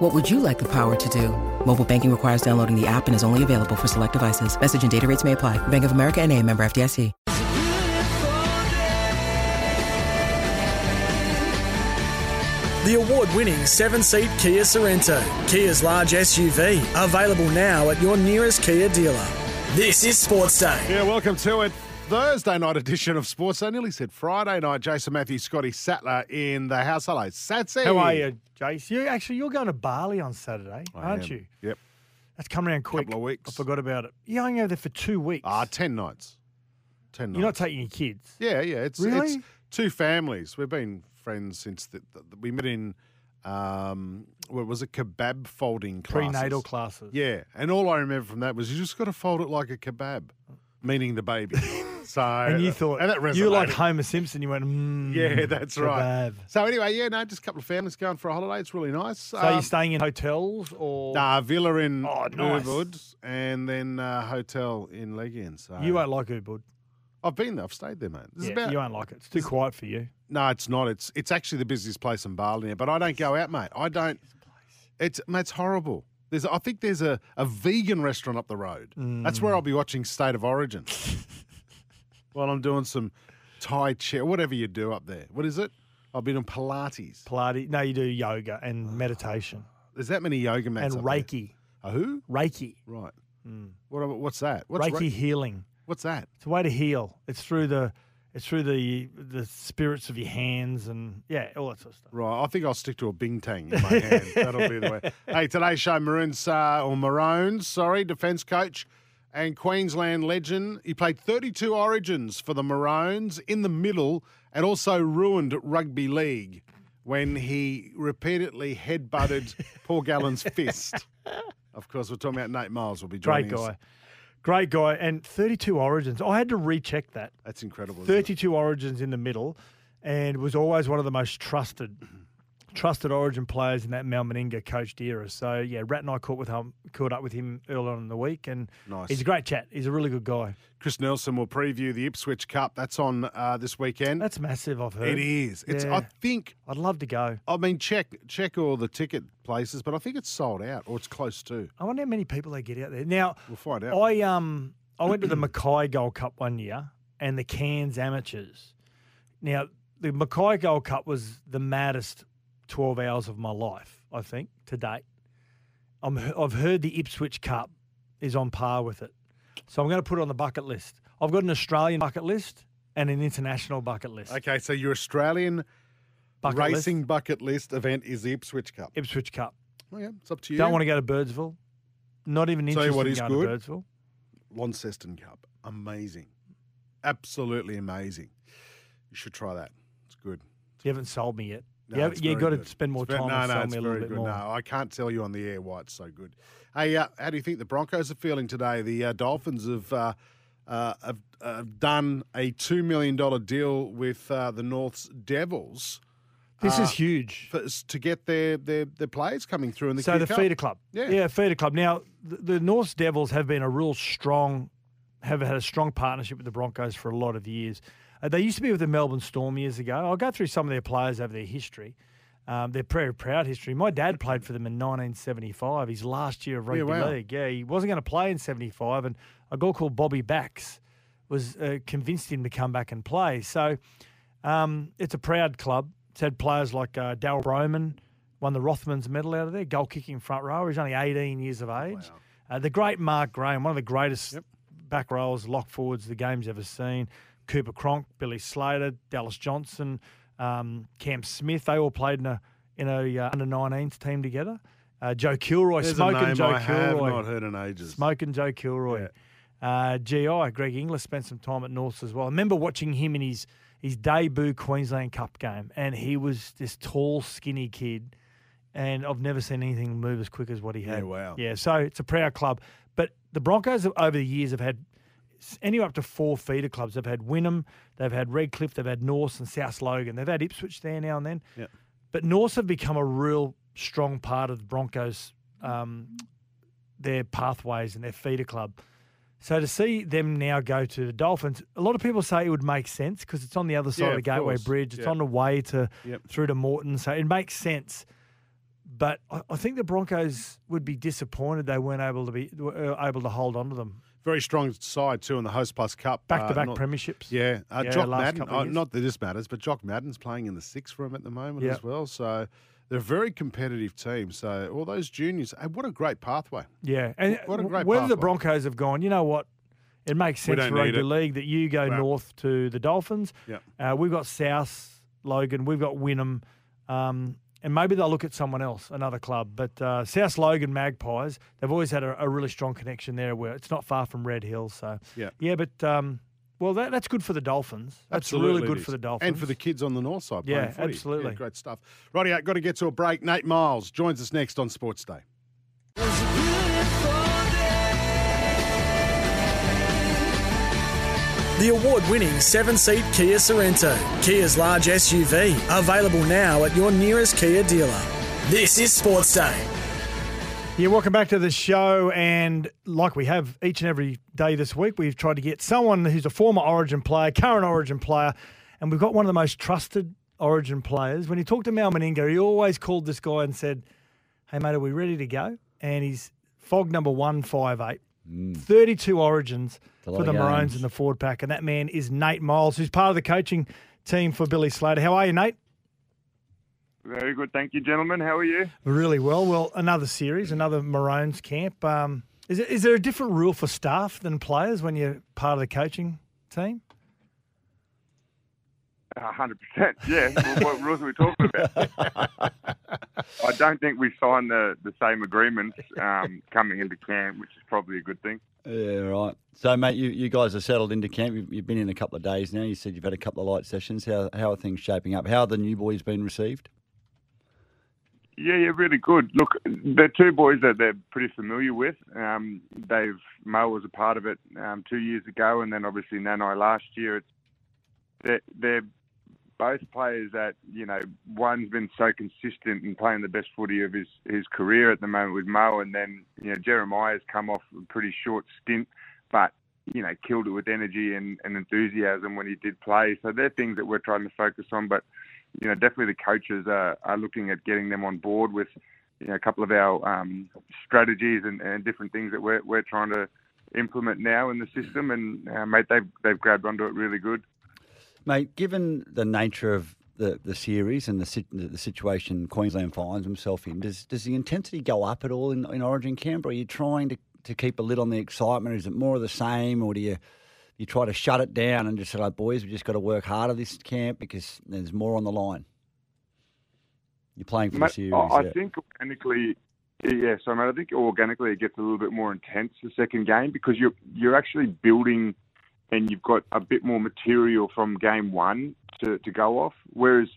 What would you like the power to do? Mobile banking requires downloading the app and is only available for select devices. Message and data rates may apply. Bank of America and a member FDIC. The award winning seven seat Kia Sorento, Kia's large SUV, available now at your nearest Kia dealer. This is Sports Day. Yeah, welcome to it. Thursday night edition of Sports. I nearly said Friday night. Jason Matthews, Scotty Sattler in the house. Hello, Satsy. How are you, Jace? You actually you're going to Bali on Saturday, I aren't am. you? Yep. That's coming around quick. Couple of weeks. I forgot about it. You're only over there for two weeks. Ah, 10 nights. 10 Nights. You're not taking your kids. Yeah, yeah. It's, Really? it's two families. We've been friends since the, the- we met in, um, what was it, kebab folding classes. Prenatal classes. Yeah. And all I remember from that was you just got to fold it like a kebab, meaning the baby. so, And you thought and that you were like. Homer Simpson. You went, mm, Yeah, that's right. kebab. So anyway, yeah, no, just a couple of families going for a holiday. It's really nice. So Um, you're staying in hotels or Nah, villa in Oh, nice. Ubud and then uh, hotel in Legian. So you won't like Ubud. I've been there. I've stayed there, mate. This is Yeah, about, you won't like it. It's too quiet for you. no, it's not. It's it's actually the busiest place in Bali. But I don't go out, mate. I don't. It's mate, it's horrible. There's, I think there's a, a vegan restaurant up the road. That's where I'll be watching State of Origin while I'm doing some Thai chair, whatever you do up there. What is it? I've been on Pilates. Pilates. No, you do yoga and meditation There's that many yoga mats. and up there. Reiki. A who? Reiki. Right. What? What's that? What's Reiki Re- healing. what's that? It's a way to heal. It's through the it's through the the spirits of your hands and yeah, all that sort of stuff. Right, I think I'll stick to a Bintang in my hand. That'll be the way. Hey, today's show, Maroons uh, or Maroons, sorry, defence coach and Queensland legend. He played 32 Origins for the Maroons in the middle, and also ruined rugby league when he repeatedly headbutted Paul Gallen's fist. Of course, we're talking about Nate Myles. Will be Great joining us. guy. Great guy. And 32 origins. I had to recheck that. That's incredible. isn't it? 32 origins in the middle and was always one of the most trusted mm-hmm. Trusted origin players in that Mal Meninga coached era. So yeah, Rat and I caught with him caught up with him earlier on in the week and Nice. he's a great chat. He's a really good guy. Chris Nelson will preview the Ipswich Cup. That's on uh, this weekend. That's massive, I've heard. it is. It's. Yeah. I think I'd love to go. I mean, check check all the ticket places, but I think it's sold out or it's close to. I wonder how many people they get out there. Now We'll find out. I um I went to the Mackay Gold Cup one year and the Cairns Amateurs. Now the Mackay Gold Cup was the maddest twelve hours of my life, I think, to date. I'm, I've heard the Ipswich Cup is on par with it, so I'm going to put it on the bucket list. I've got an Australian bucket list and an international bucket list. okay, so your Australian Bucket racing list, bucket list event is the Ipswich Cup. Ipswich Cup. Oh, yeah, it's up to you. Don't want to go to Birdsville. Not even interested what in is going good. to Birdsville. Launceston Cup, amazing, absolutely amazing. You should try that. It's good. You haven't sold me yet. No, it's you got to spend more It's very- time no, and no, it's me a very little bit good. more. No, I can't tell you on the air why it's so good. Hey, uh, how do you think the Broncos are feeling today? The uh, Dolphins have, uh, uh, have have done a two million dollar deal with uh, the Norths Devils This Uh, is huge. for, to get their, their their players coming through in the So the Cup. feeder club, Yeah. yeah, feeder club. Now the, the North Devils have been a real strong, have had a strong partnership with the Broncos for a lot of years. Uh, they used to be with the Melbourne Storm years ago. I'll go through some of their players over their history. Um, their very proud history. My dad played for them in 1975, his last year of rugby wow. league. Yeah, he wasn't going to play in 75, and a guy called Bobby Backs was uh, convinced him to come back and play. So um, it's a proud club. It's had players like uh, Daryl Roman, won the Rothmans medal out of there, goal kicking front rower. He's only 18 years of age. Uh, the great Mark Graham, one of the greatest back rowers, lock forwards the game's ever seen. Cooper Cronk, Billy Slater, Dallas Johnson, um, Cam Smith. They all played in a in a uh, under 19s team together. Uh, Joe Kilroy, There's a smoking name Joe I have not heard in ages. Smoking Joe Kilroy. Uh, GI, Greg Inglis spent some time at Norths as well. I remember watching him in his, his debut Queensland Cup game, and he was this tall, skinny kid. And I've never seen anything move as quick as what he had. Yeah, wow. Yeah, so it's a proud club. But the Broncos over the years have had anywhere up to four feeder clubs. They've had Wynnum, they've had Redcliffe, they've had Norths and South Logan. They've had Ipswich there now and then. Yep. But Norths have become a real strong part of the Broncos, um, their pathways and their feeder club. So to see them now go to the Dolphins, a lot of people say it would make sense because it's on the other side Yeah, of the Gateway course. Bridge. It's Yeah. on the way to Yep. through to Moreton, so it makes sense. But I, I think the Broncos would be disappointed they weren't able to be able to hold on to them. Very strong side too in the Host Plus Cup. Back to back premierships. Yeah, uh, Yeah, Jock Madden. years. not that this matters, but Jock Madden's playing in the six for him at the moment Yeah. as well. So they're a very competitive team. So all those juniors, hey, what a great pathway. Yeah, and What a great whether the. Broncos have gone, you know what, it makes sense for rugby league that you go north to the Dolphins. Yep. Uh, we've got South Logan, we've got Wynnum, um, and maybe they'll look at someone else, another club. But uh, South Logan Magpies, they've always had a, a really strong connection there. Where it's not far from Red Hill, so Yep. yeah. But um, well, that, that's good for the Dolphins. That's Absolutely really good for the Dolphins And for the kids on the north side. Yeah, absolutely. great stuff. Righty, got to get to a break. Nate Myles joins us next on Sports Day. The award winning seven seat Kia Sorento, Kia's large SUV, available now at your nearest Kia dealer. This is Sports Day. Yeah, welcome back to the show. And like we have each and every day this week, we've tried to get someone who's a former Origin player, current Origin player, and we've got one of the most trusted Origin players. When he talked to Mal Meninga, he always called this guy and said, Hey, mate, are we ready to go? And he's fog number 158. Mm. 32 origins a lot for the of Maroons games. in the forward pack. And that man is Nate Myles, who's part of the coaching team for Billy Slater. How are you, Nate? Very good, thank you, gentlemen. How are you? Really well. Well, another series, another Maroons camp. Um, is, it, is there a different rule for staff than players when you're part of the coaching team? Hundred percent. Yeah. well, what rules are we talking about? I don't think we signed the, the same agreements um, coming into camp, which is probably a good thing. Yeah, right. So, mate, you, you guys are settled into camp. You've, you've been in a couple of days now. You said you've had a couple of light sessions. How, how are things shaping up? How are the new boys been received? Yeah, yeah, really good. Look, they're two boys that they're pretty familiar with. Um, they've Mo was a part of it um, two years ago, and then obviously Nanai last year. It's they're, they're both players that you know. One's been so consistent in playing the best footy of his his career at the moment with Mo, and then you know Jeremiah's come off a pretty short stint, but you know killed it with energy and, and enthusiasm when he did play. So they're things that we're trying to focus on, but you know, definitely the coaches are, are looking at getting them on board with, you know, a couple of our um, strategies and, and different things that we're, we're trying to implement now in the system. And, uh, mate, they've, they've grabbed onto it really good. Mate, given the nature of the, the series and the, the situation Queensland finds himself in, does, does the intensity go up at all in, in Origin camp? Or are you trying to, to keep a lid on the excitement? Is it more of the same? Or do you, you try to shut it down and just say, like, boys, we just got to work harder this camp because there's more on the line? You're playing for the Mate, series. I, I yeah. think organically, yeah, so mate, I think organically it gets a little bit more intense the second game because you're you're actually building and you've got a bit more material from game one to, to go off. Whereas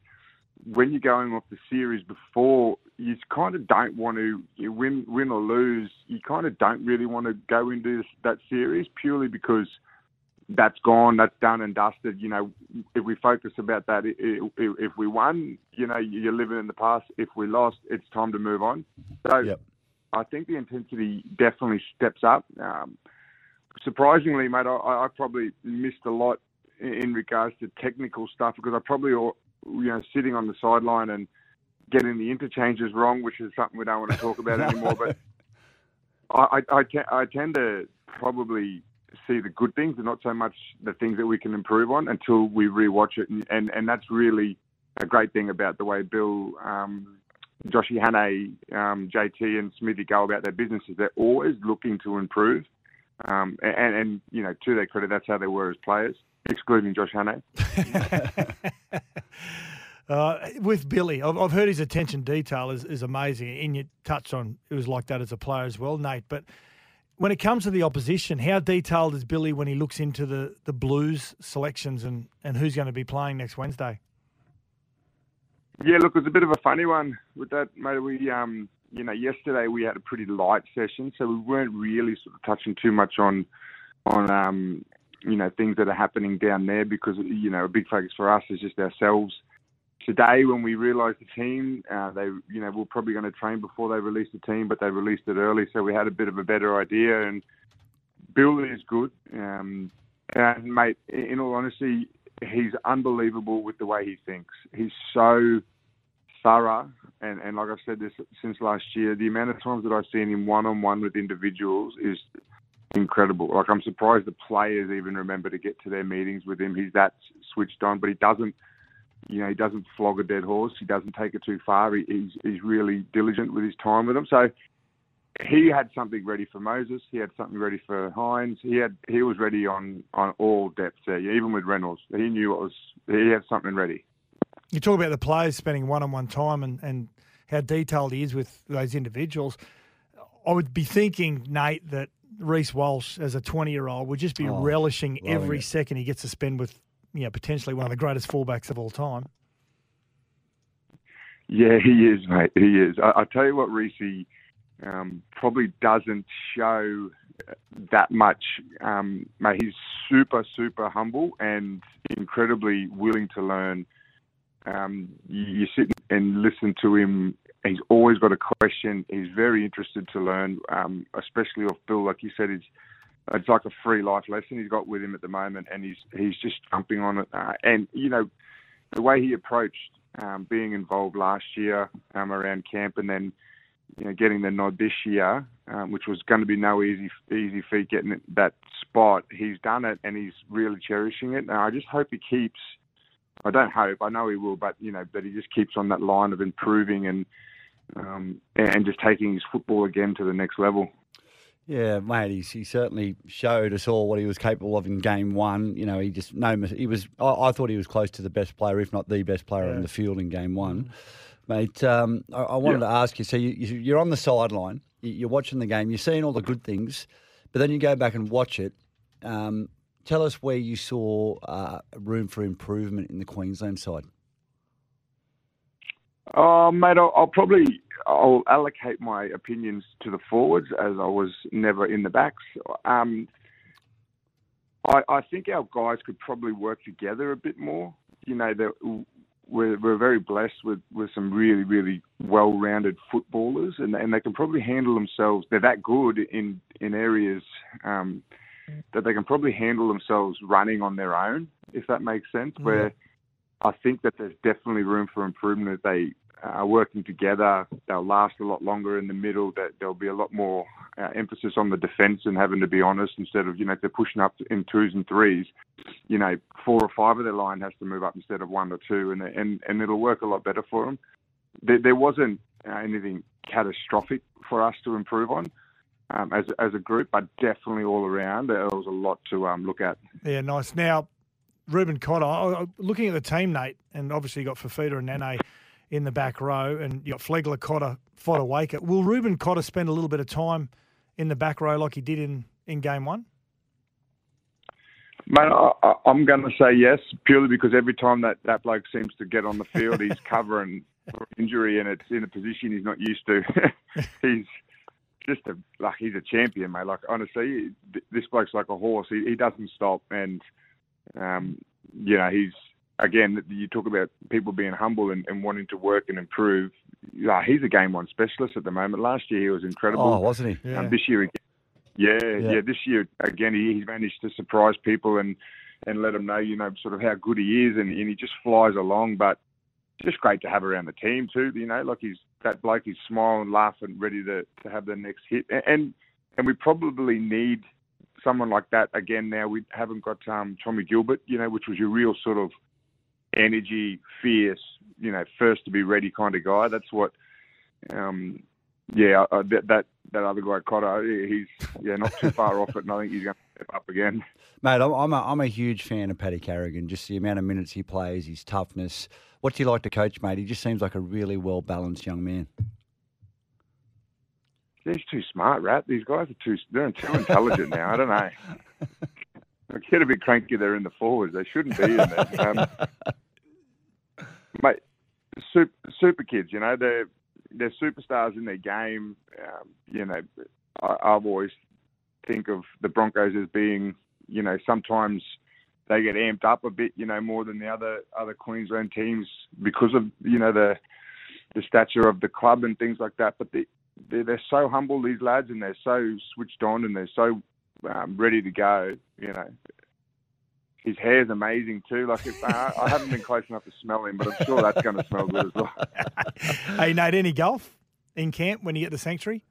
when you're going off the series before, you kind of don't want to you win win or lose. You kind of don't really want to go into this, that series purely because that's gone, that's done and dusted. You know, if we focus about that, if we won, you know, you're living in the past. If we lost, it's time to move on. So Yep. I think the intensity definitely steps up. Um, surprisingly, mate, I, I probably missed a lot in, in regards to technical stuff because I probably, all- you know, sitting on the sideline and getting the interchanges wrong, which is something we don't want to talk about anymore. But I, I, I, tend to probably see the good things and not so much the things that we can improve on until we rewatch it. And, and, and that's really a great thing about the way Bill, um, Joshy Hannay, um, JT, and Smithy go about their businesses. They're always looking to improve. Um, and, and, you know, to their credit, that's how they were as players, excluding Josh Hannay. Uh, with Billy, I've, I've heard his attention detail is, is amazing, and you touched on it was like that as a player as well, Nate. But when it comes to the opposition, how detailed is Billy when he looks into the, the Blues selections and, and who's going to be playing next Wednesday? Yeah, look, it was a bit of a funny one with that, mate. We, um, you know, yesterday we had a pretty light session, so we weren't really sort of touching too much on on um, you know things that are happening down there because you know a big focus for us is just ourselves. Today, when we realised the team, uh, they you know we're probably going to train before they released the team, but they released it early, so we had a bit of a better idea. And Bill is good, um, and mate, in all honesty, he's unbelievable with the way he thinks. He's so thorough, and, and like I've said this since last year, the amount of times that I've seen him one on one with individuals is incredible. Like I'm surprised the players even remember to get to their meetings with him. He's that switched on, but he doesn't. You know, he doesn't flog a dead horse. He doesn't take it too far. He, he's he's really diligent with his time with them. So he had something ready for Moses. He had something ready for Hynes. He had he was ready on on all depths there. Even with Reynolds, he knew what was. He had something ready. You talk about the players spending one-on-one time and, and how detailed he is with those individuals. I would be thinking, Nate, that Reece Walsh, as a 20-year-old, would just be Oh, relishing every it. second he gets to spend with, you know, potentially one of the greatest fullbacks of all time. Yeah, he is, mate. He is. I, I tell you what, Reese um, probably doesn't show that much. Um, mate, he's super, super humble and incredibly willing to learn. Um, you, you sit and listen to him. He's always got a question. He's very interested to learn, um, especially off Bill. Like you said, it's like a free life lesson he's got with him at the moment, and he's he's just jumping on it. Uh, and you know, the way he approached um, being involved last year um, around camp, and then you know getting the nod this year, um, which was going to be no easy easy feat getting that spot. He's done it, and he's really cherishing it. And I just hope he keeps. I don't hope. I know he will, but you know that he just keeps on that line of improving and um, and just taking his football again to the next level. Yeah, mate, he's, he certainly showed us all what he was capable of in game one. You know, he just no, he was. I, I thought he was close to the best player, if not the best player Yeah. on the field in game one. Mate, um, I, I wanted Yeah. to ask you. So you, you, you're on the sideline, you- you're watching the game, you're seeing all the good things, but then you go back and watch it. Um, tell us where you saw uh, room for improvement in the Queensland side. Oh, mate, I'll, I'll probably I'll allocate my opinions to the forwards as I was never in the backs. Um, I, I think our guys could probably work together a bit more. You know, we're, we're very blessed with, with some really, really well-rounded footballers, and, and they can probably handle themselves. They're that good in in areas um, that they can probably handle themselves running on their own, if that makes sense. Where I think that there's definitely room for improvement if they are working together. They'll last a lot longer in the middle. That there'll be a lot more uh, emphasis on the defence and having to be honest instead of you know if they're pushing up in twos and threes. You know, four or five of their line has to move up instead of one or two, and and and it'll work a lot better for them. There, there wasn't uh, anything catastrophic for us to improve on. Um, as as a group, but definitely all around, there was a lot to um, look at. Yeah, nice. Now, Reuben Cotter, looking at the team, Nate, and obviously you got Fifita and Nene in the back row, and you got Flegler, Cotter, Fodder, Waker. Will Reuben Cotter spend a little bit of time in the back row like he did in, in game one? Mate, I, I- I'm going to say yes, purely because every time that, that bloke seems to get on the field, he's covering for injury, and it's in a position he's not used to. he's just a like he's a champion, mate. Like honestly, this bloke's like a horse. He, he doesn't stop, and um, you know he's again. You talk about people being humble and, and wanting to work and improve. Yeah, he's a game one specialist at the moment. Last year he was incredible. Oh, wasn't he? Yeah. Um, this year, yeah, Yeah. yeah, this year again, he, he's managed to surprise people and and let them know, you know, sort of how good he is, and, and he just flies along. But just great to have around the team too. You know, like he's that bloke, he's smiling, laughing, ready to to have the next hit, and and, and we probably need someone like that again. Now we haven't got um, Tommy Gilbert, you know, which was your real sort of energy, fierce, you know, first to be ready kind of guy. That's what. Um, yeah, uh, that, that that other guy, Cotto, he's yeah not too far off it, and I think he's going to step up again. Mate, I'm, I'm, a, I'm a huge fan of Paddy Carrigan. Just the amount of minutes he plays, his toughness. What's he like to coach, mate? He just seems like a really well balanced young man. He's too smart, Rat. These guys are too they're too intelligent now. I don't know. I get a bit cranky. They're in the forwards. They shouldn't be in there. Um, mate, super, super kids. You know they're they're superstars in their game. Um, you know, I, I've always think of the Broncos as being you know, sometimes they get amped up a bit, you know, more than the other other Queensland teams because of you know the the stature of the club and things like that. But they, they're, they're so humble, these lads, and they're so switched on and they're so um, ready to go. You know, his hair's amazing too. Like if, uh, I haven't been close enough to smell him, but I'm sure that's going to smell good as well. hey, Nate, any golf in camp when you get the sanctuary?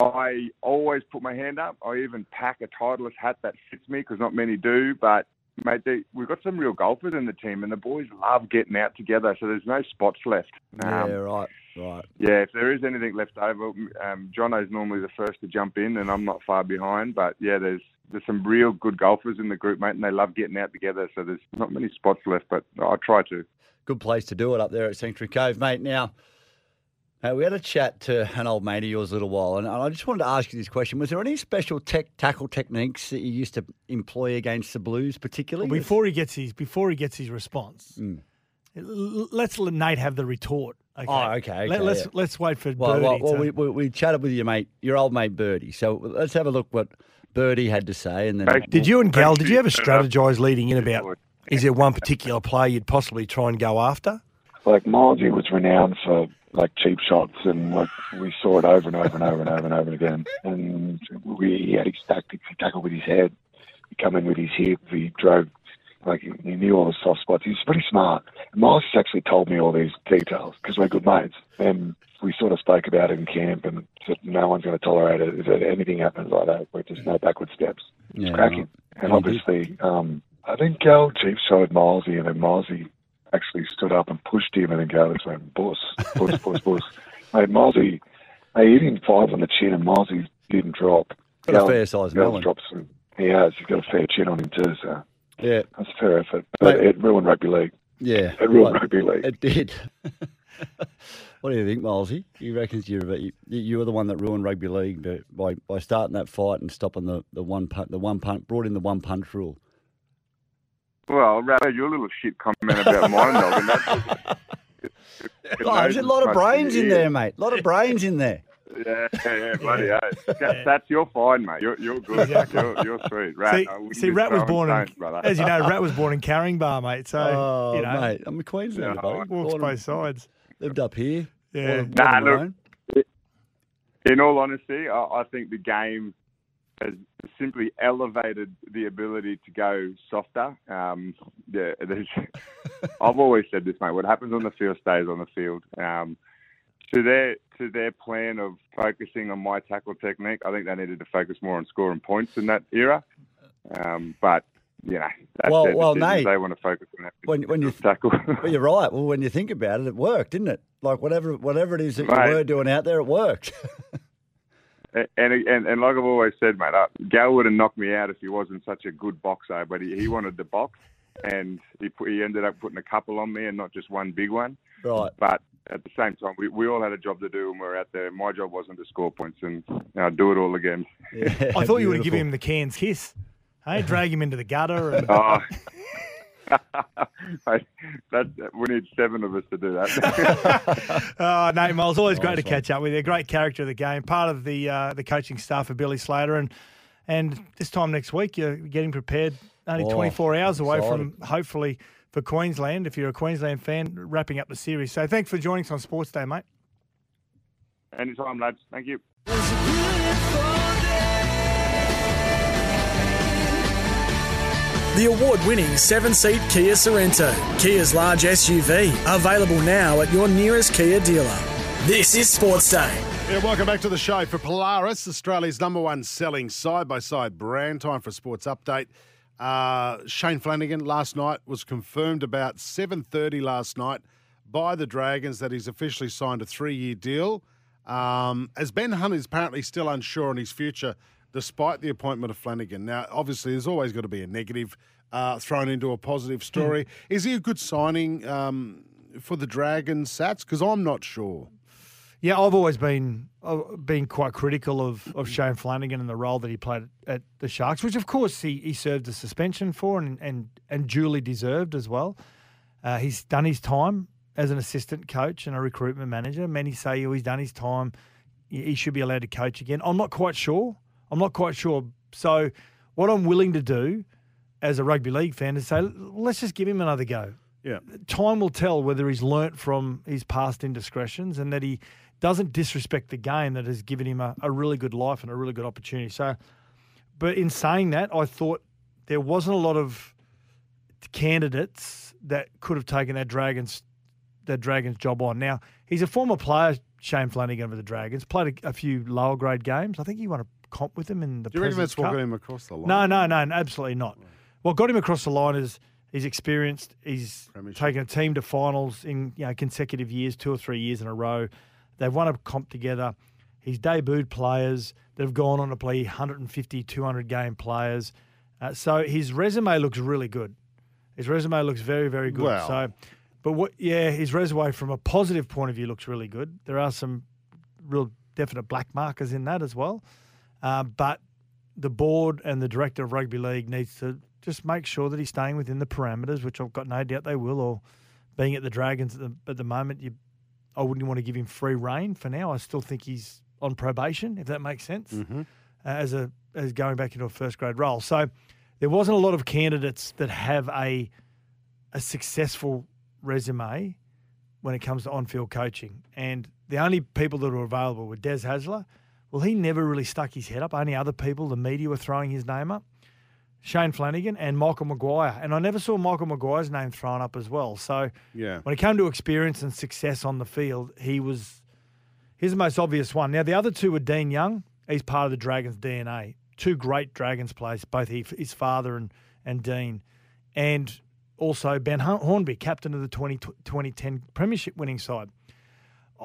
I always put my hand up. I even pack a Titleist hat that fits me because not many do. But mate, they, we've got some real golfers in the team, and the boys love getting out together. So there's no spots left. yeah, Um, right, right. Yeah, if there is anything left over, um, Jono's normally the first to jump in, and I'm not far behind. But yeah, there's there's some real good golfers in the group, mate, and they love getting out together. So there's not many spots left, but I try to. Good place to do it up there at Sanctuary Cove, mate. Now, uh, we had a chat to an old mate of yours a little while, and I just wanted to ask you this question: Was there any special tech, tackle techniques that you used to employ against the Blues, particularly? Before he gets his before he gets his response, l- let's let Nate have the retort. Okay. Mm. Oh, okay, Let, okay, let's yeah. let's wait for Well, Birdie. well, well to- we, we, we chatted with your mate, your old mate Birdie. So let's have a look what Birdie had to say, and then Hey, did you and Gal? Did you ever Thank you. strategise leading in about? Is there one particular player you'd possibly try and go after? like Milesy was renowned for like cheap shots, and like we saw it over and over and over and over and over again. And we he had his tactics. He tackled with his head. He come in with his hip. He drove. Like he knew all the soft spots. He was pretty smart. And Myles actually told me all these details because we're good mates. And we sort of spoke about it in camp and said no one's going to tolerate it. If anything happens like that, we're just no backward steps. It's Yeah, cracking. right. And And obviously, um, I think Gal Chief showed Milesy, and then Milesy actually stood up and pushed him, and then Gal was like, "Boss, boss, boss, boss." Mate, Milesy, they hit him five on the chin, and Milesy didn't drop. Got a fair Gal's melon. dropped some. He has. He's got a fair chin on him too, so yeah, that's a fair effort. But Mate- it ruined rugby league. yeah, It ruined rugby league. It did. what do you think, Milesy? You reckon you're you, you were the one that ruined rugby league by- by starting that fight and stopping the, the one punt, the one punt, brought in the one punch rule. Well, rather your little shit comment about mine, Melvin. That Oh, there's a lot of brains in there, mate. A lot of brains in there. Yeah, yeah, yeah, bloody hell. That, that's you're fine, mate. You're you're good. You're, you're sweet. Rat, see, see Rat was born in, brother. as you know, Rat was born in Caringbah, mate. So oh, you know, mate, I'm a Queenslander, Yeah, buddy. walks both sides. Lived up here. Yeah. Nah, look. In all honesty, I, I think the game has simply elevated the ability to go softer. Um, yeah, I've always said this, mate. What happens on the field stays on the field. Um, to their to their plan of focusing on my tackle technique, I think they needed to focus more on scoring points in that era. Um, but you know, that's Well- well. Nate, they want to focus on that. when- when you- tackle. Well, you're right. Well, when you think about it, it worked, didn't it? Like whatever, whatever it is that Right. you were doing out there, it worked. And, and and like I've always said, mate, uh, Gal would have knocked me out if he wasn't such a good boxer. But he, he wanted the box, and he put, he ended up putting a couple on me and not just one big one. right. But at the same time, we, we all had a job to do when we were out there. My job wasn't to score points, and I'd do it all again. Yeah, I thought you would have beautiful. given him the Cairns kiss. Hey, drag him into the gutter. And, Oh. Mate, that, we need seven of us to do that. oh, Nate Myles, always great to catch up with you. Great character of the game, part of the uh, the coaching staff of Billy Slater, and and this time next week you're getting prepared. Only Oh, 24 hours away excited. from hopefully for Queensland. If you're a Queensland fan, wrapping up the series. So thanks for joining us on Sports Day, mate. Anytime, lads. Thank you. The award winning seven seat Kia Sorento, Kia's large SUV, available now at your nearest Kia dealer. This is Sports Day. Yeah, welcome back to the show for Polaris, Australia's number one selling side by side brand. Time for a sports update. Uh, Shane Flanagan last night was confirmed about 7:30 last night by the Dragons that he's officially signed a three-year deal. Um, as Ben Hunt is apparently still unsure on his future, despite the appointment of Flanagan. Now, obviously, there's always got to be a negative uh, thrown into a positive story. Is he a good signing um, for the Dragons, Sats? Because I'm not sure. Yeah, I've always been uh, been quite critical of, of Shane Flanagan and the role that he played at the Sharks, which of course he, he served a suspension for and and, and duly deserved as well. Uh, he's done his time as an assistant coach and a recruitment manager. Many say oh, he's done his time. He should be allowed to coach again. I'm not quite sure. I'm not quite sure. So what I'm willing to do as a rugby league fan is say, let's just give him another go. Yeah. Time will tell whether he's learnt from his past indiscretions and that he doesn't disrespect the game that has given him a, a really good life and a really good opportunity. So, but in saying that, I thought there wasn't a lot of candidates that could have taken that Dragons that Dragons job on. Now he's a former player, Shane Flanagan of the Dragons, played a, a few lower grade games. I think he won a comp with him in the. Do you reckon that's what got him across the line? No, no, no, absolutely not. What got him across the line is he's experienced. He's taken a team to finals in you know, consecutive years, two or three years in a row. They've won a comp together. He's debuted players that have gone on to play 150, 200 game players. Uh, so his resume looks really good. His resume looks very, very good. So, but what? Yeah, his resume from a positive point of view looks really good. There are some real definite black markers in that as well. Uh, but the board and the director of rugby league needs to just make sure that he's staying within the parameters, which I've got no doubt they will. Or being at the Dragons at the, at the moment, you, I wouldn't want to give him free reign for now. I still think he's on probation, if that makes sense, uh, as a as going back into a first grade role. So there wasn't a lot of candidates that have a a successful resume when it comes to on-field coaching, and the only people that were available were Des Hasler. Well, he never really stuck his head up. Only other people, the media, were throwing his name up. Shane Flanagan and Michael Maguire, and I never saw Michael Maguire's name thrown up as well. So Yeah. when it came to experience and success on the field, he was he's the most obvious one. Now the other two were Dean Young. He's part of the Dragons DNA. Two great Dragons players, both he, his father and and Dean, and also Ben Hornby, captain of the 20, 2010 Premiership winning side.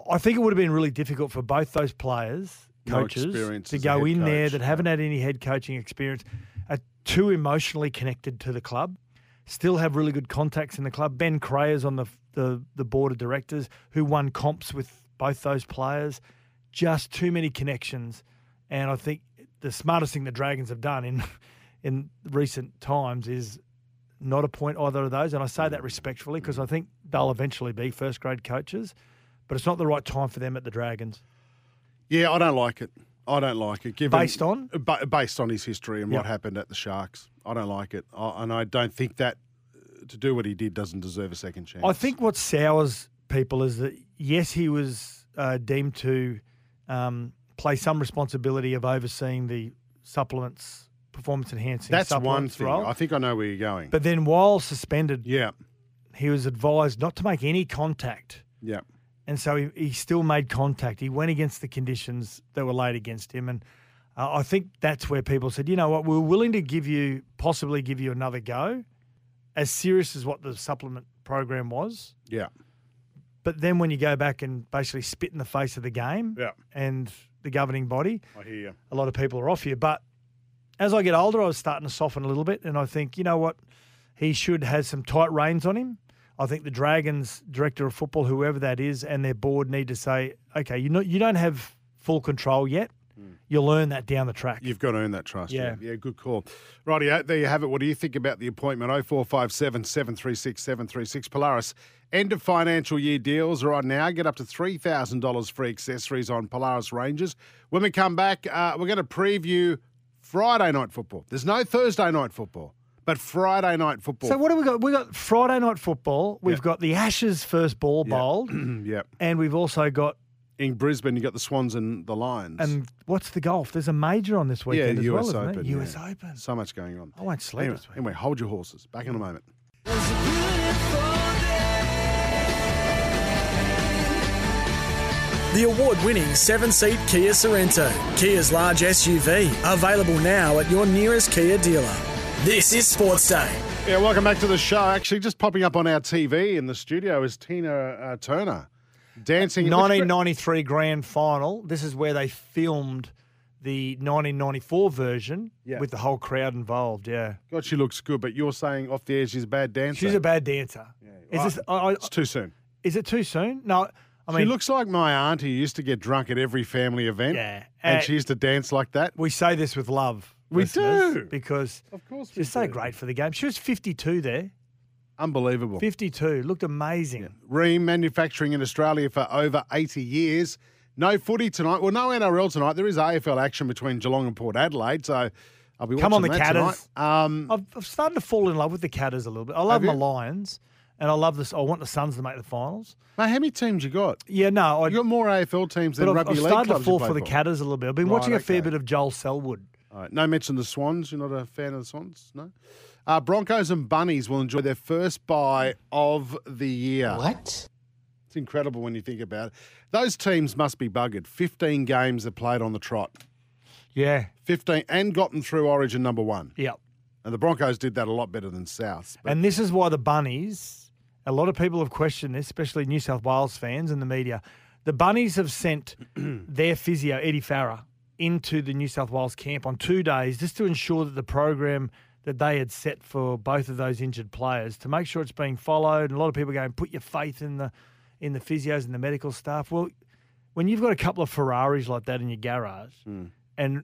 I think it would have been really difficult for both those players, coaches, experience to go in there coach, that haven't had any head coaching experience, are too emotionally connected to the club, still have really good contacts in the club. Ben Creagh's on the, the the board of directors who won comps with both those players. Just too many connections, and I think the smartest thing the Dragons have done in in recent times is not appoint either of those. And I say that mm. respectfully because mm. I think they'll eventually be first grade coaches, but it's not the right time for them at the Dragons. Yeah, I don't like it. I don't like it. Given, Based on? Ba- based on his history and what happened at the Sharks, I don't like it, I, and I don't think that uh, to do what he did doesn't deserve a second chance. I think what sours people is that yes, he was uh, deemed to um, play some responsibility of overseeing the supplements, performance enhancing. that's one thing. role. I think I know where you're going. But then, while suspended, yeah, he was advised not to make any contact. yeah. And so he, he still made contact. He went against the conditions that were laid against him. And uh, I think that's where people said, you know what, we're willing to give you, possibly give you another go, as serious as what the supplement program was. Yeah. But then when you go back and basically spit in the face of the game Yeah. and the governing body, I hear you. a lot of people are off you. But as I get older, I was starting to soften a little bit. And I think, you know what, he should have some tight reins on him. I think the Dragons director of football, whoever that is, and their board need to say, okay, you know, you don't have full control yet. You'll learn that down the track. You've got to earn that trust. Yeah. Yeah. Yeah, good call. Righty, there you have it. What do you think about the appointment? 0457 736 736. Polaris. End of financial year deals are on now. Get up to $3,000 free accessories on Polaris Rangers. When we come back, uh, we're going to preview Friday night football. There's no Thursday night football, but Friday night football. So what do we got? We got Friday night football. We've got the Ashes first ball bowled, yeah. and we've also got In Brisbane, you got the Swans and the Lions. and what's the golf? There's a major on this yeah, weekend as US well, isn't Open. it? yeah. US Open. So much going on. I won't sleep Anyway, this week. anyway, hold your horses. Back in a moment. The award winning seven seat Kia Sorento, Kia's large SUV, available now at your nearest Kia dealer. This is Sports Day. Yeah, welcome back to the show. Actually, just popping up on our TV in the studio is Tina uh, Turner dancing. 1993 grand final. This is where they filmed the 1994 version Yeah. with the whole crowd involved. Yeah, God, she looks good, but you're saying off the air she's a bad dancer. she's a bad dancer. Is this? I, I, It's too soon. is it too soon? No, I mean, she looks like my auntie who used to get drunk at every family event. Yeah. And Uh, she used to dance like that. we say this with love. We do. because Of course she's so do. great for the game. She was 52 there. Unbelievable. 52 looked amazing. Rheem manufacturing in Australia for over 80 years. No footy tonight. Well, no NRL tonight. There is AFL action between Geelong and Port Adelaide. So I'll be Come on, watching the that Catters. tonight. Um, I've, I've started to fall in love with the Catters a little bit. I love Have my? Lions, and I love this. I want the Suns to make the finals. mate, how many teams you got? Yeah, no, I, You got more AFL teams than but I've, rugby I've league started to fall play for the Catters a little bit. I've been Right, watching a fair bit of Joel Selwood. All right. No mention of the Swans. You're not a fan of the Swans? No? Uh, Broncos and Bunnies will enjoy their first bye of the year. What? It's incredible when you think about it. Those teams must be buggered. 15 games they played on the trot. Yeah, 15 and gotten through Origin number one. Yep. And the Broncos did that a lot better than South. But And this is why the Bunnies, a lot of people have questioned this, especially New South Wales fans and the media. The Bunnies have sent their physio, Eddie Farrer, into the New South Wales camp on two days just to ensure that the program that they had set for both of those injured players to make sure it's being followed. And a lot of people are going, put your faith in the in the physios and the medical staff. Well, when you've got a couple of Ferraris like that in your garage hmm. and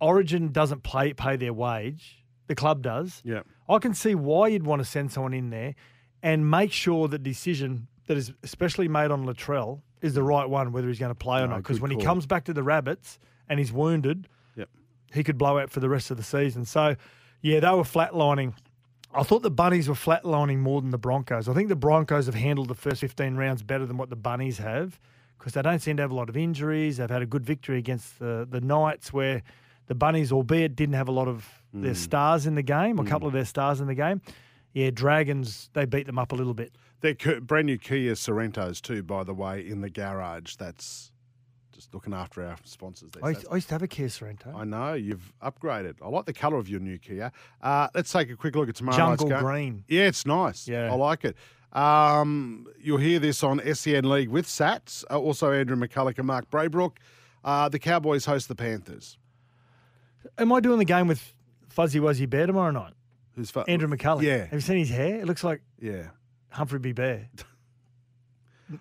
Origin doesn't pay pay their wage, the club does. yeah. I can see why you'd want to send someone in there and make sure the decision that is especially made on Latrell is the right one, whether he's going to play or not. Because when he comes back to the Rabbits and he's wounded, Yep. he could blow out for the rest of the season. So, yeah, they were flatlining. I thought the Bunnies were flatlining more than the Broncos. I think the Broncos have handled the first 15 rounds better than what the Bunnies have because they don't seem to have a lot of injuries. They've had a good victory against the, the Knights, where the Bunnies, albeit didn't have a lot of Mm. their stars in the game, a couple of their stars in the game. Yeah, Dragons, they beat them up a little bit. They're brand new Kia Sorentos, too, by the way, in the garage. That's just looking after our sponsors. I used, I used to have a Kia Sorento. I know you've upgraded. I like the colour of your new Kia. Uh, let's take a quick look at tomorrow Jungle night's game. green. Yeah, it's nice. Yeah. I like it. Um, you'll hear this on SEN League with Sats. Uh, also, Andrew McCulloch and Mark Braybrook. Uh, the Cowboys host the Panthers. Am I doing the game with Fuzzy Wuzzy Bear tomorrow night? Who's fu- Andrew McCulloch. Yeah. Have you seen his hair? It looks like Yeah. Humphrey B. Bear.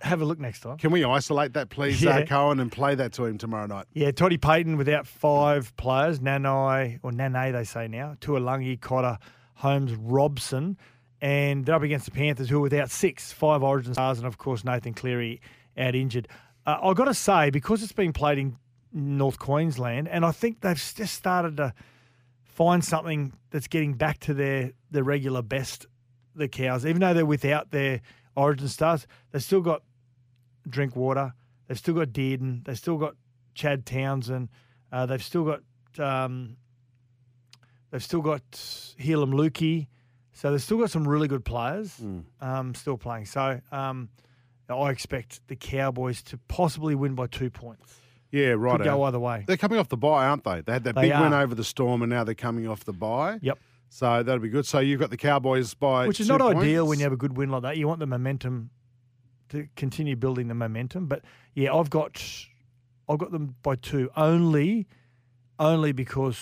Have a look next time. Can we isolate that, please, Yeah. uh, Cohen, and play that to him tomorrow night? Yeah, Toddy Payten without five players, Nanai, or Nane they say now, Taulagi, Cotter, Holmes, Robson, and they're up against the Panthers who are without six, five origin stars, and of course Nathan Cleary out injured. Uh, I've got to say, because it's been played in North Queensland, and I think they've just started to find something that's getting back to their, their regular best, the Cows, even though they're without their origin stars, they've still got Drinkwater. They've still got Dearden. They've still got Chad Townsend. Uh, they've still got um, they've still got Heilum Luki. So they've still got some really good players um, still playing. So um, I expect the Cowboys to possibly win by two points. Yeah, right. Could go either way. They're coming off the bye, aren't they? They had that They big win over the Storm, and now they're coming off the bye. Yep. So that'll be good. So you've got the Cowboys by Which is not ideal when you have a good win like that. You want the momentum to continue building the momentum. But yeah, I've got I've got them by two only only because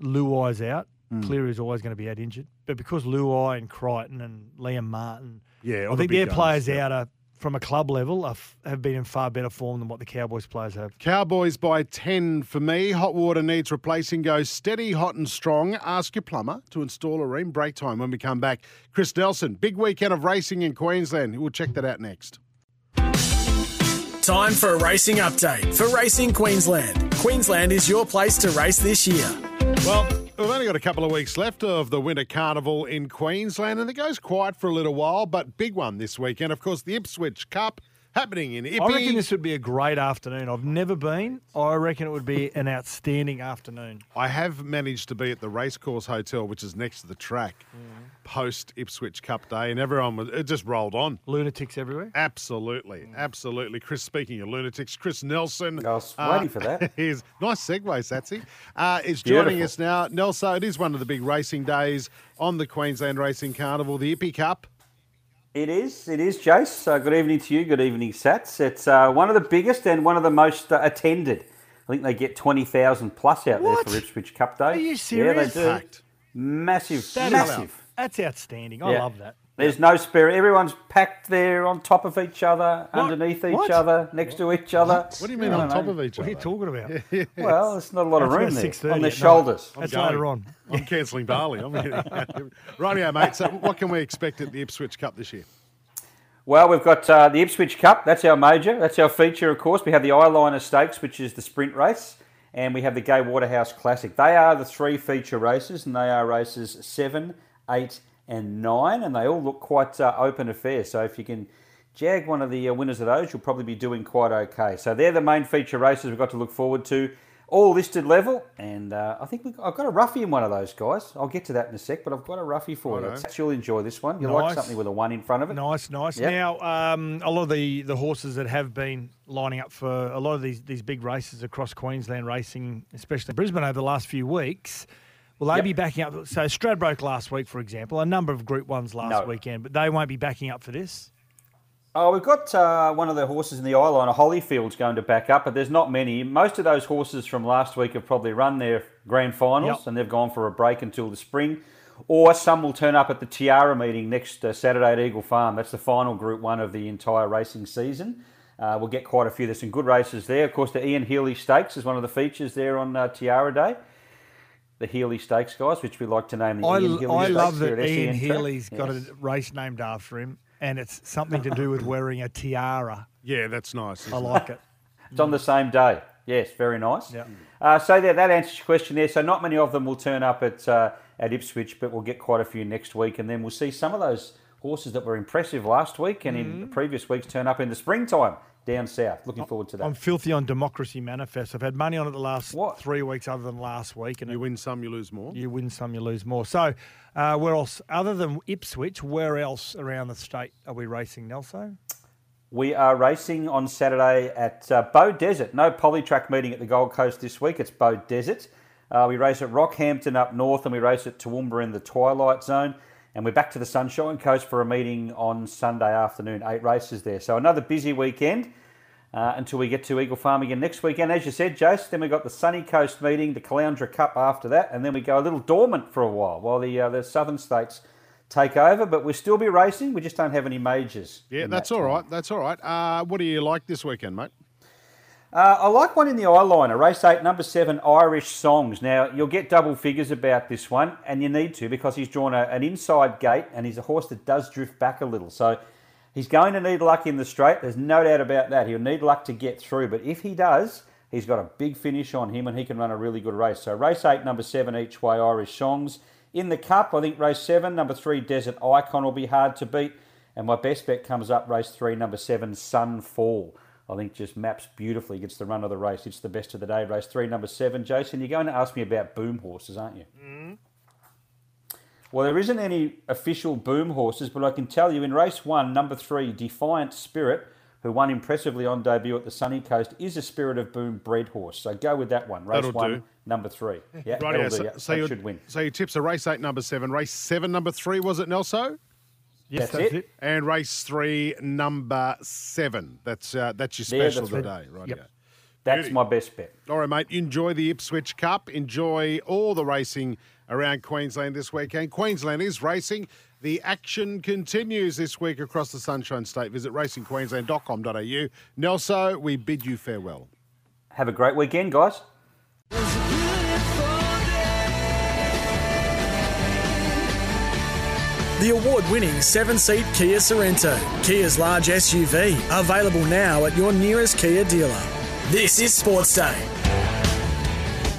Luai's out. Hmm. Cleary is always going to be out injured. But because Luai and Crichton and Liam Martin, Yeah, I think their guns, players yeah. out are from a club level are, f- have been in far better form than what the Cowboys players have. Cowboys by 10 for me. Hot water needs replacing. Go steady, hot and strong. Ask your plumber to install a Rheem. Break time when we come back. Chris Nelson, big weekend of racing in Queensland. We'll check that out next. Time for a racing update for Racing Queensland. Queensland is your place to race this year. Well, we've only got a couple of weeks left of the Winter Carnival in Queensland, and it goes quiet for a little while, but big one this weekend. Of course, the Ipswich Cup happening in Ippy. I reckon this would be a great afternoon. I've never been. I reckon it would be an outstanding afternoon. I have managed to be at the Racecourse Hotel, which is next to the track, Mm. post Ipswich Cup Day, and everyone was, it just rolled on. Lunatics everywhere. Absolutely, Mm. absolutely. Chris, speaking of lunatics, Chris Nelson. I was waiting for that. Is nice segue, Satsy. Uh, is joining us now. Nelson, it is one of the big racing days on the Queensland Racing Carnival, the Ippy Cup. It is, it is, Jace. Uh, good evening to you. Good evening, Sats. It's uh, one of the biggest and one of the most uh, attended. I think they get 20,000 plus out What? there for Ipswich Cup Day. Are you serious? Yeah, they do. Packed. Massive, That is- massive. That's outstanding. I Yeah. love that. There's no spirit. Everyone's packed there on top of each other, underneath each What? other, next to each other. What do you mean I on don't top of each other? What are you talking about? Well, there's not a lot of room there on their at night. shoulders. That's going. later on. I'm cancelling Bali. I'm Rightio, mate. So, what can we expect at the Ipswich Cup this year? Well, we've got uh, the Ipswich Cup. That's our major. That's our feature, of course. We have the Eyeliner Stakes, which is the sprint race. and we have the Gay Waterhouse Classic. They are the three feature races, and they are races seven, eight, and nine, and they all look quite uh, open affairs. So if you can jag one of the uh, winners of those, you'll probably be doing quite okay. So they're the main feature races we've got to look forward to. All listed level, and uh, I think we, I've got a roughie in one of those guys. I'll get to that in a sec, but I've got a roughie for you. You'll enjoy this one. You like Nice. something with a one in front of it. Nice, nice. Yep. Now, um, a lot of the, the horses that have been lining up for a lot of these, these big races across Queensland racing, especially Brisbane over the last few weeks, will they Yep. be backing up? So Stradbroke last week, for example, a number of Group Ones last No. weekend, but they won't be backing up for this. Oh, we've got uh, one of the horses in the eye line, Holyfield's going to back up, but there's not many. Most of those horses from last week have probably run their grand finals Yep. and they've gone for a break until the spring. Or some will turn up at the Tiara meeting next uh, Saturday at Eagle Farm. That's the final Group 1 of the entire racing season. Uh, we'll get quite a few. There's some good races there. Of course, the Ian Healy Stakes is one of the features there on uh, Tiara Day. The Healy Stakes, guys, which we like to name the I, Ian Healy I Stakes love that Ian SEN. Healy's got Yes. a race named after him, and it's something to do with wearing a tiara. Yeah, that's nice. I isn't it? like it. It's on the same day. Yes, very nice. Yeah. Uh, so there, that answers your question there. So not many of them will turn up at uh, at Ipswich, but we'll get quite a few next week, and then we'll see some of those horses that were impressive last week and in the previous weeks turn up in the springtime down south. Looking forward to that. I'm filthy on Democracy Manifest. I've had money on it the last What? three weeks, other than last week, and You it- win some, you lose more. you win some, you lose more. So, uh, where else, other than Ipswich, where else around the state are we racing, Nelson? We are racing on Saturday at uh, Beaudesert. No polytrack meeting at the Gold Coast this week. It's Beaudesert. Uh, we race at Rockhampton up north and we race at Toowoomba in the Twilight Zone. And we're back to the Sunshine Coast for a meeting on Sunday afternoon. Eight races there. So another busy weekend uh, until we get to Eagle Farm again next weekend. As you said, Jace, then we've got the Sunny Coast meeting, the Caloundra Cup after that. And then we go a little dormant for a while while the, uh, the southern states take over. But we'll still be racing. We just don't have any majors. Yeah, that's that all right. That's all right. Uh, what do you like this weekend, mate? Uh, I like one in the eyeliner, race eight, number seven, Irish Songs. Now, you'll get double figures about this one, and you need to because he's drawn a, an inside gate and he's a horse that does drift back a little. So he's going to need luck in the straight. There's no doubt about that. He'll need luck to get through, but if he does, he's got a big finish on him and he can run a really good race. So, race eight, number seven, each way, Irish Songs. In the Cup, I think race seven, number three, Desert Icon will be hard to beat. And my best bet comes up race three, number seven, Sunfall. I think just maps beautifully, gets the run of the race. It's the best of the day. Race three, number seven. Jason, you're going to ask me about boom horses, aren't you? Mm-hmm. Well, there isn't any official boom horses, but I can tell you in race one, number three, Defiant Spirit, who won impressively on debut at the Sunny Coast, is a Spirit of Boom bred horse. So go with that one. Race That'll one, do. number three. Yeah, Right, that'll so, do. Yeah, so, should win. so your tips are race eight, number seven, race seven, number three, was it, Nelso? Yes, That's it. And race three, number seven. That's uh, that's your special the of the day, right? Yep. That's Beauty. my best bet. All right, mate. Enjoy the Ipswich Cup. Enjoy all the racing around Queensland this weekend. Queensland is racing. The action continues this week across the Sunshine State. Visit racingqueensland.com.au. Nelson, we bid you farewell. Have a great weekend, guys. The award winning seven seat Kia Sorento, Kia's large SUV, available now at your nearest Kia dealer. This is Sports Day.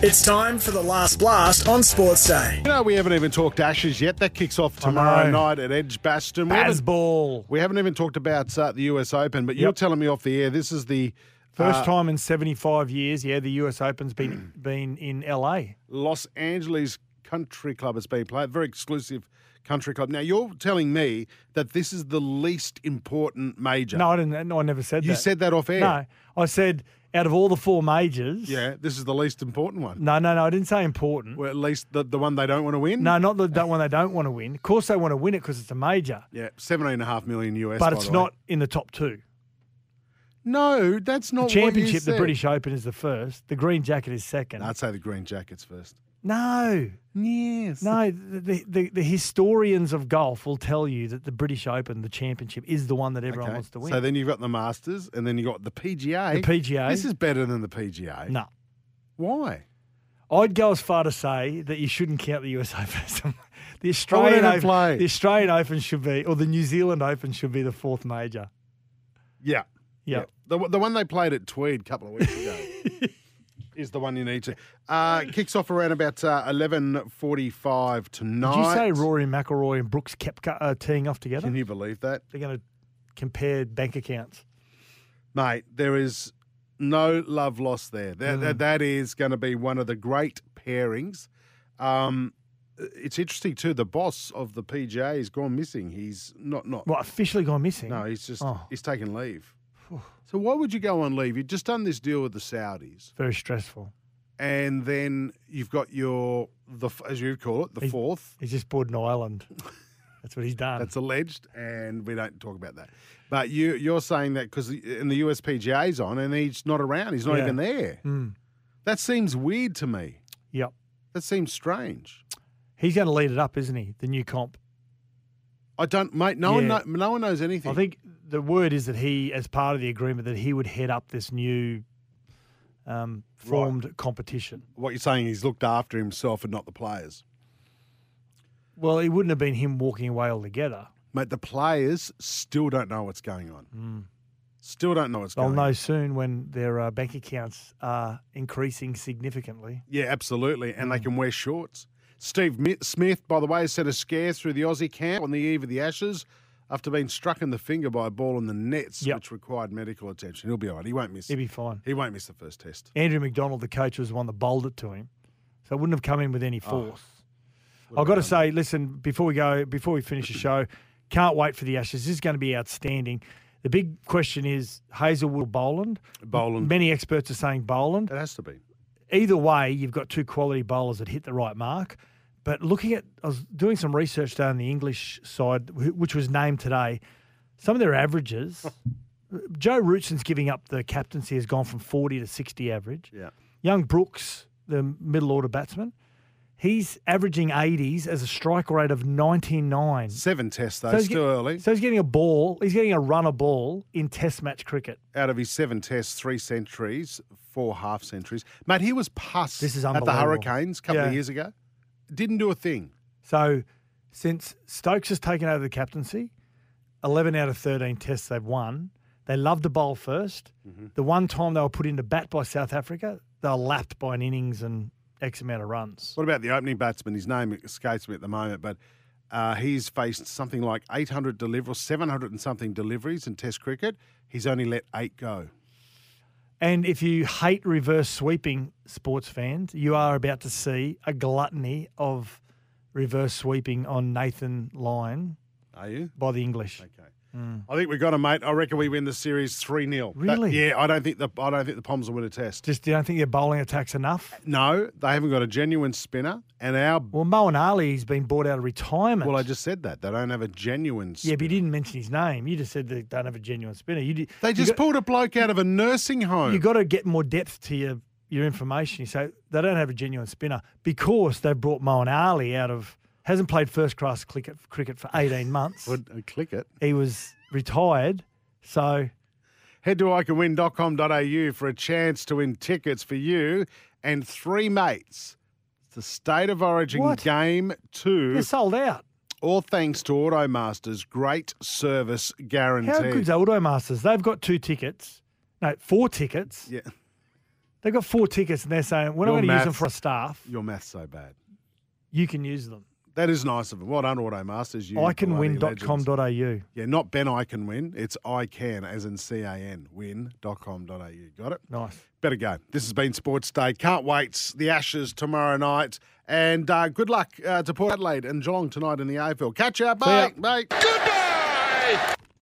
It's time for the last blast on Sports Day. You know, we haven't even talked Ashes yet. That kicks off tomorrow night at Edgbaston. We haven't, we haven't even talked about uh, the US Open, but you're Yep. telling me off the air this is the First uh, time in 75 years, yeah, the US Open's been been in LA. Los Angeles Country Club. It's been played. Very exclusive country club. Now, you're telling me that this is the least important major. No, I didn't. No, I never said You that. You said that off air. No, I said out of all the four majors. Yeah, this is the least important one. No, no, no. I didn't say important. Well, at least the, the one they don't want to win. No, not the that one they don't want to win. Of course, they want to win it because it's a major, Yeah, seventeen and a half million US. but it's the not in the top two. No, that's The not you championship, the. British Open, is the first. The Green Jacket is second. No, I'd say the Green Jackets first. No, Yes. no. The, the the historians of golf will tell you that the British Open, the championship, is the one that everyone wants to win. So then you've got the Masters, and then you've got the PGA. The PGA. This is better than the PGA. no, Why? I'd go as far to say that you shouldn't count the US Open. as a- the Australian Open, play. the Australian Open should be, or the New Zealand Open should be the fourth major. Yeah. Yeah. The, the one they played at Tweed a couple of weeks ago. is the one you need to. Uh, kicks off around about uh, eleven forty-five tonight. Did you say Rory McIlroy and Brooks kept uh, teeing off together? Can you believe that, They're going to compare bank accounts. mate? There is no love lost there. That Mm. that, that is going to be one of the great pairings. Um, it's interesting too. The boss of the PGA has gone missing. He's not not. well officially gone missing? No, he's just Oh. he's taken leave. So why would you go on leave? You've just done this deal with the Saudis, Very stressful. and then you've got your the as you call it the He- fourth. He's just bought an island. That's what he's done. That's alleged, and we don't talk about that. But you you're saying that because in the USPGA's on, and he's not around. He's not Yeah. even there. Mm. That seems weird to me. Yep. That seems strange. He's going to lead it up, isn't he? The new comp. I don't, mate. No one, Yeah. know, no one knows anything. I think the word is that he, as part of the agreement, that he would head up this new um, formed competition. what you're saying. He's looked after himself and not the players. Well, it wouldn't have been him walking away altogether. Mate, the players still don't know what's going on. Still don't know what's going on. They'll know soon when their uh, bank accounts are increasing significantly. Yeah, absolutely. And Mm. they can wear shorts. Steve Smith, by the way, set a scare through the Aussie camp on the eve of the Ashes after being struck in the finger by a ball in the nets, Yep. which required medical attention. He'll be all right. He won't miss. He'll be fine. He won't miss the first test. Andrew McDonald, the coach, was the one that bowled it to him, so it wouldn't have come in with Oh. any force. I've got to say, listen, before we go, before we finish the show, can't wait for the Ashes. This is going to be outstanding. The big question is Hazlewood Boland. Boland. Many experts are saying Boland. It has to be. Either way, you've got two quality bowlers that hit the right mark. But looking at, I was doing some research down the English side, which was named today. Some of their averages, Joe Rootson's giving up the captaincy has gone from 40 to 60 average. Yeah. Young Brooks, the middle order batsman, he's averaging 80s as a strike rate of 99. Seven tests, though. So still get- early. So he's getting a ball, he's getting a runner ball in test match cricket. Out of his seven tests, three centuries, four half centuries. Mate, he was pus This is at the. Hurricanes a couple Yeah. of years ago. Didn't do a thing. So since Stokes has taken over the captaincy, 11 out of 13 tests they've won. They love to bowl 1st The one time they were put into bat by South Africa, they were lapped by an innings and X amount of runs. What about the opening batsman? His name escapes me at the moment, but uh, he's faced something like 800 deliveries, 700 and something deliveries in Test cricket. He's only let eight go. And if you hate reverse sweeping, sports fans, you are about to see a gluttony of reverse sweeping on Nathan Lyon Are you? by the English. Okay. Mm. I think we've got him, mate. I reckon we win the series three 0 Really? yeah, I don't think the I don't think the Poms will win a test. Just you don't think their bowling attack's enough? No, they haven't got a genuine spinner, and our Well, Moeen Ali's been bought out of retirement. well, I just said that they don't have a genuine. Yeah, but you didn't mention his name. You just said they don't have a genuine spinner. You did, They just got, pulled a bloke out of a nursing home. You got to get more depth to your your information. You say they don't have a genuine spinner because they brought Moeen Ali out of hasn't played first class cricket cricket for eighteen months. Would uh, click it. He was retired, so Head to iCanWin.com.au for a chance to win tickets for you and three mates. It's the State of Origin What? Game 2. they're sold out. All thanks to Automasters. Great service guarantee. How good's Automasters? They've got two tickets. No, four tickets. Yeah, They've got four tickets, and they're saying we're not Your going to use them maths- for a staff. your math's so bad. You can use them. That is nice of them. Well done, Automasters. You bloody legends. iCanWin.com.au. Yeah, not Ben I can win. It's I can, as in C A N, win.com.au. Got it? Nice. Better go. This has been Sports Day. Can't wait. The Ashes tomorrow night. And uh, good luck uh, to Port Adelaide and Geelong tonight in the AFL. Catch you. ya. Bye. Bye.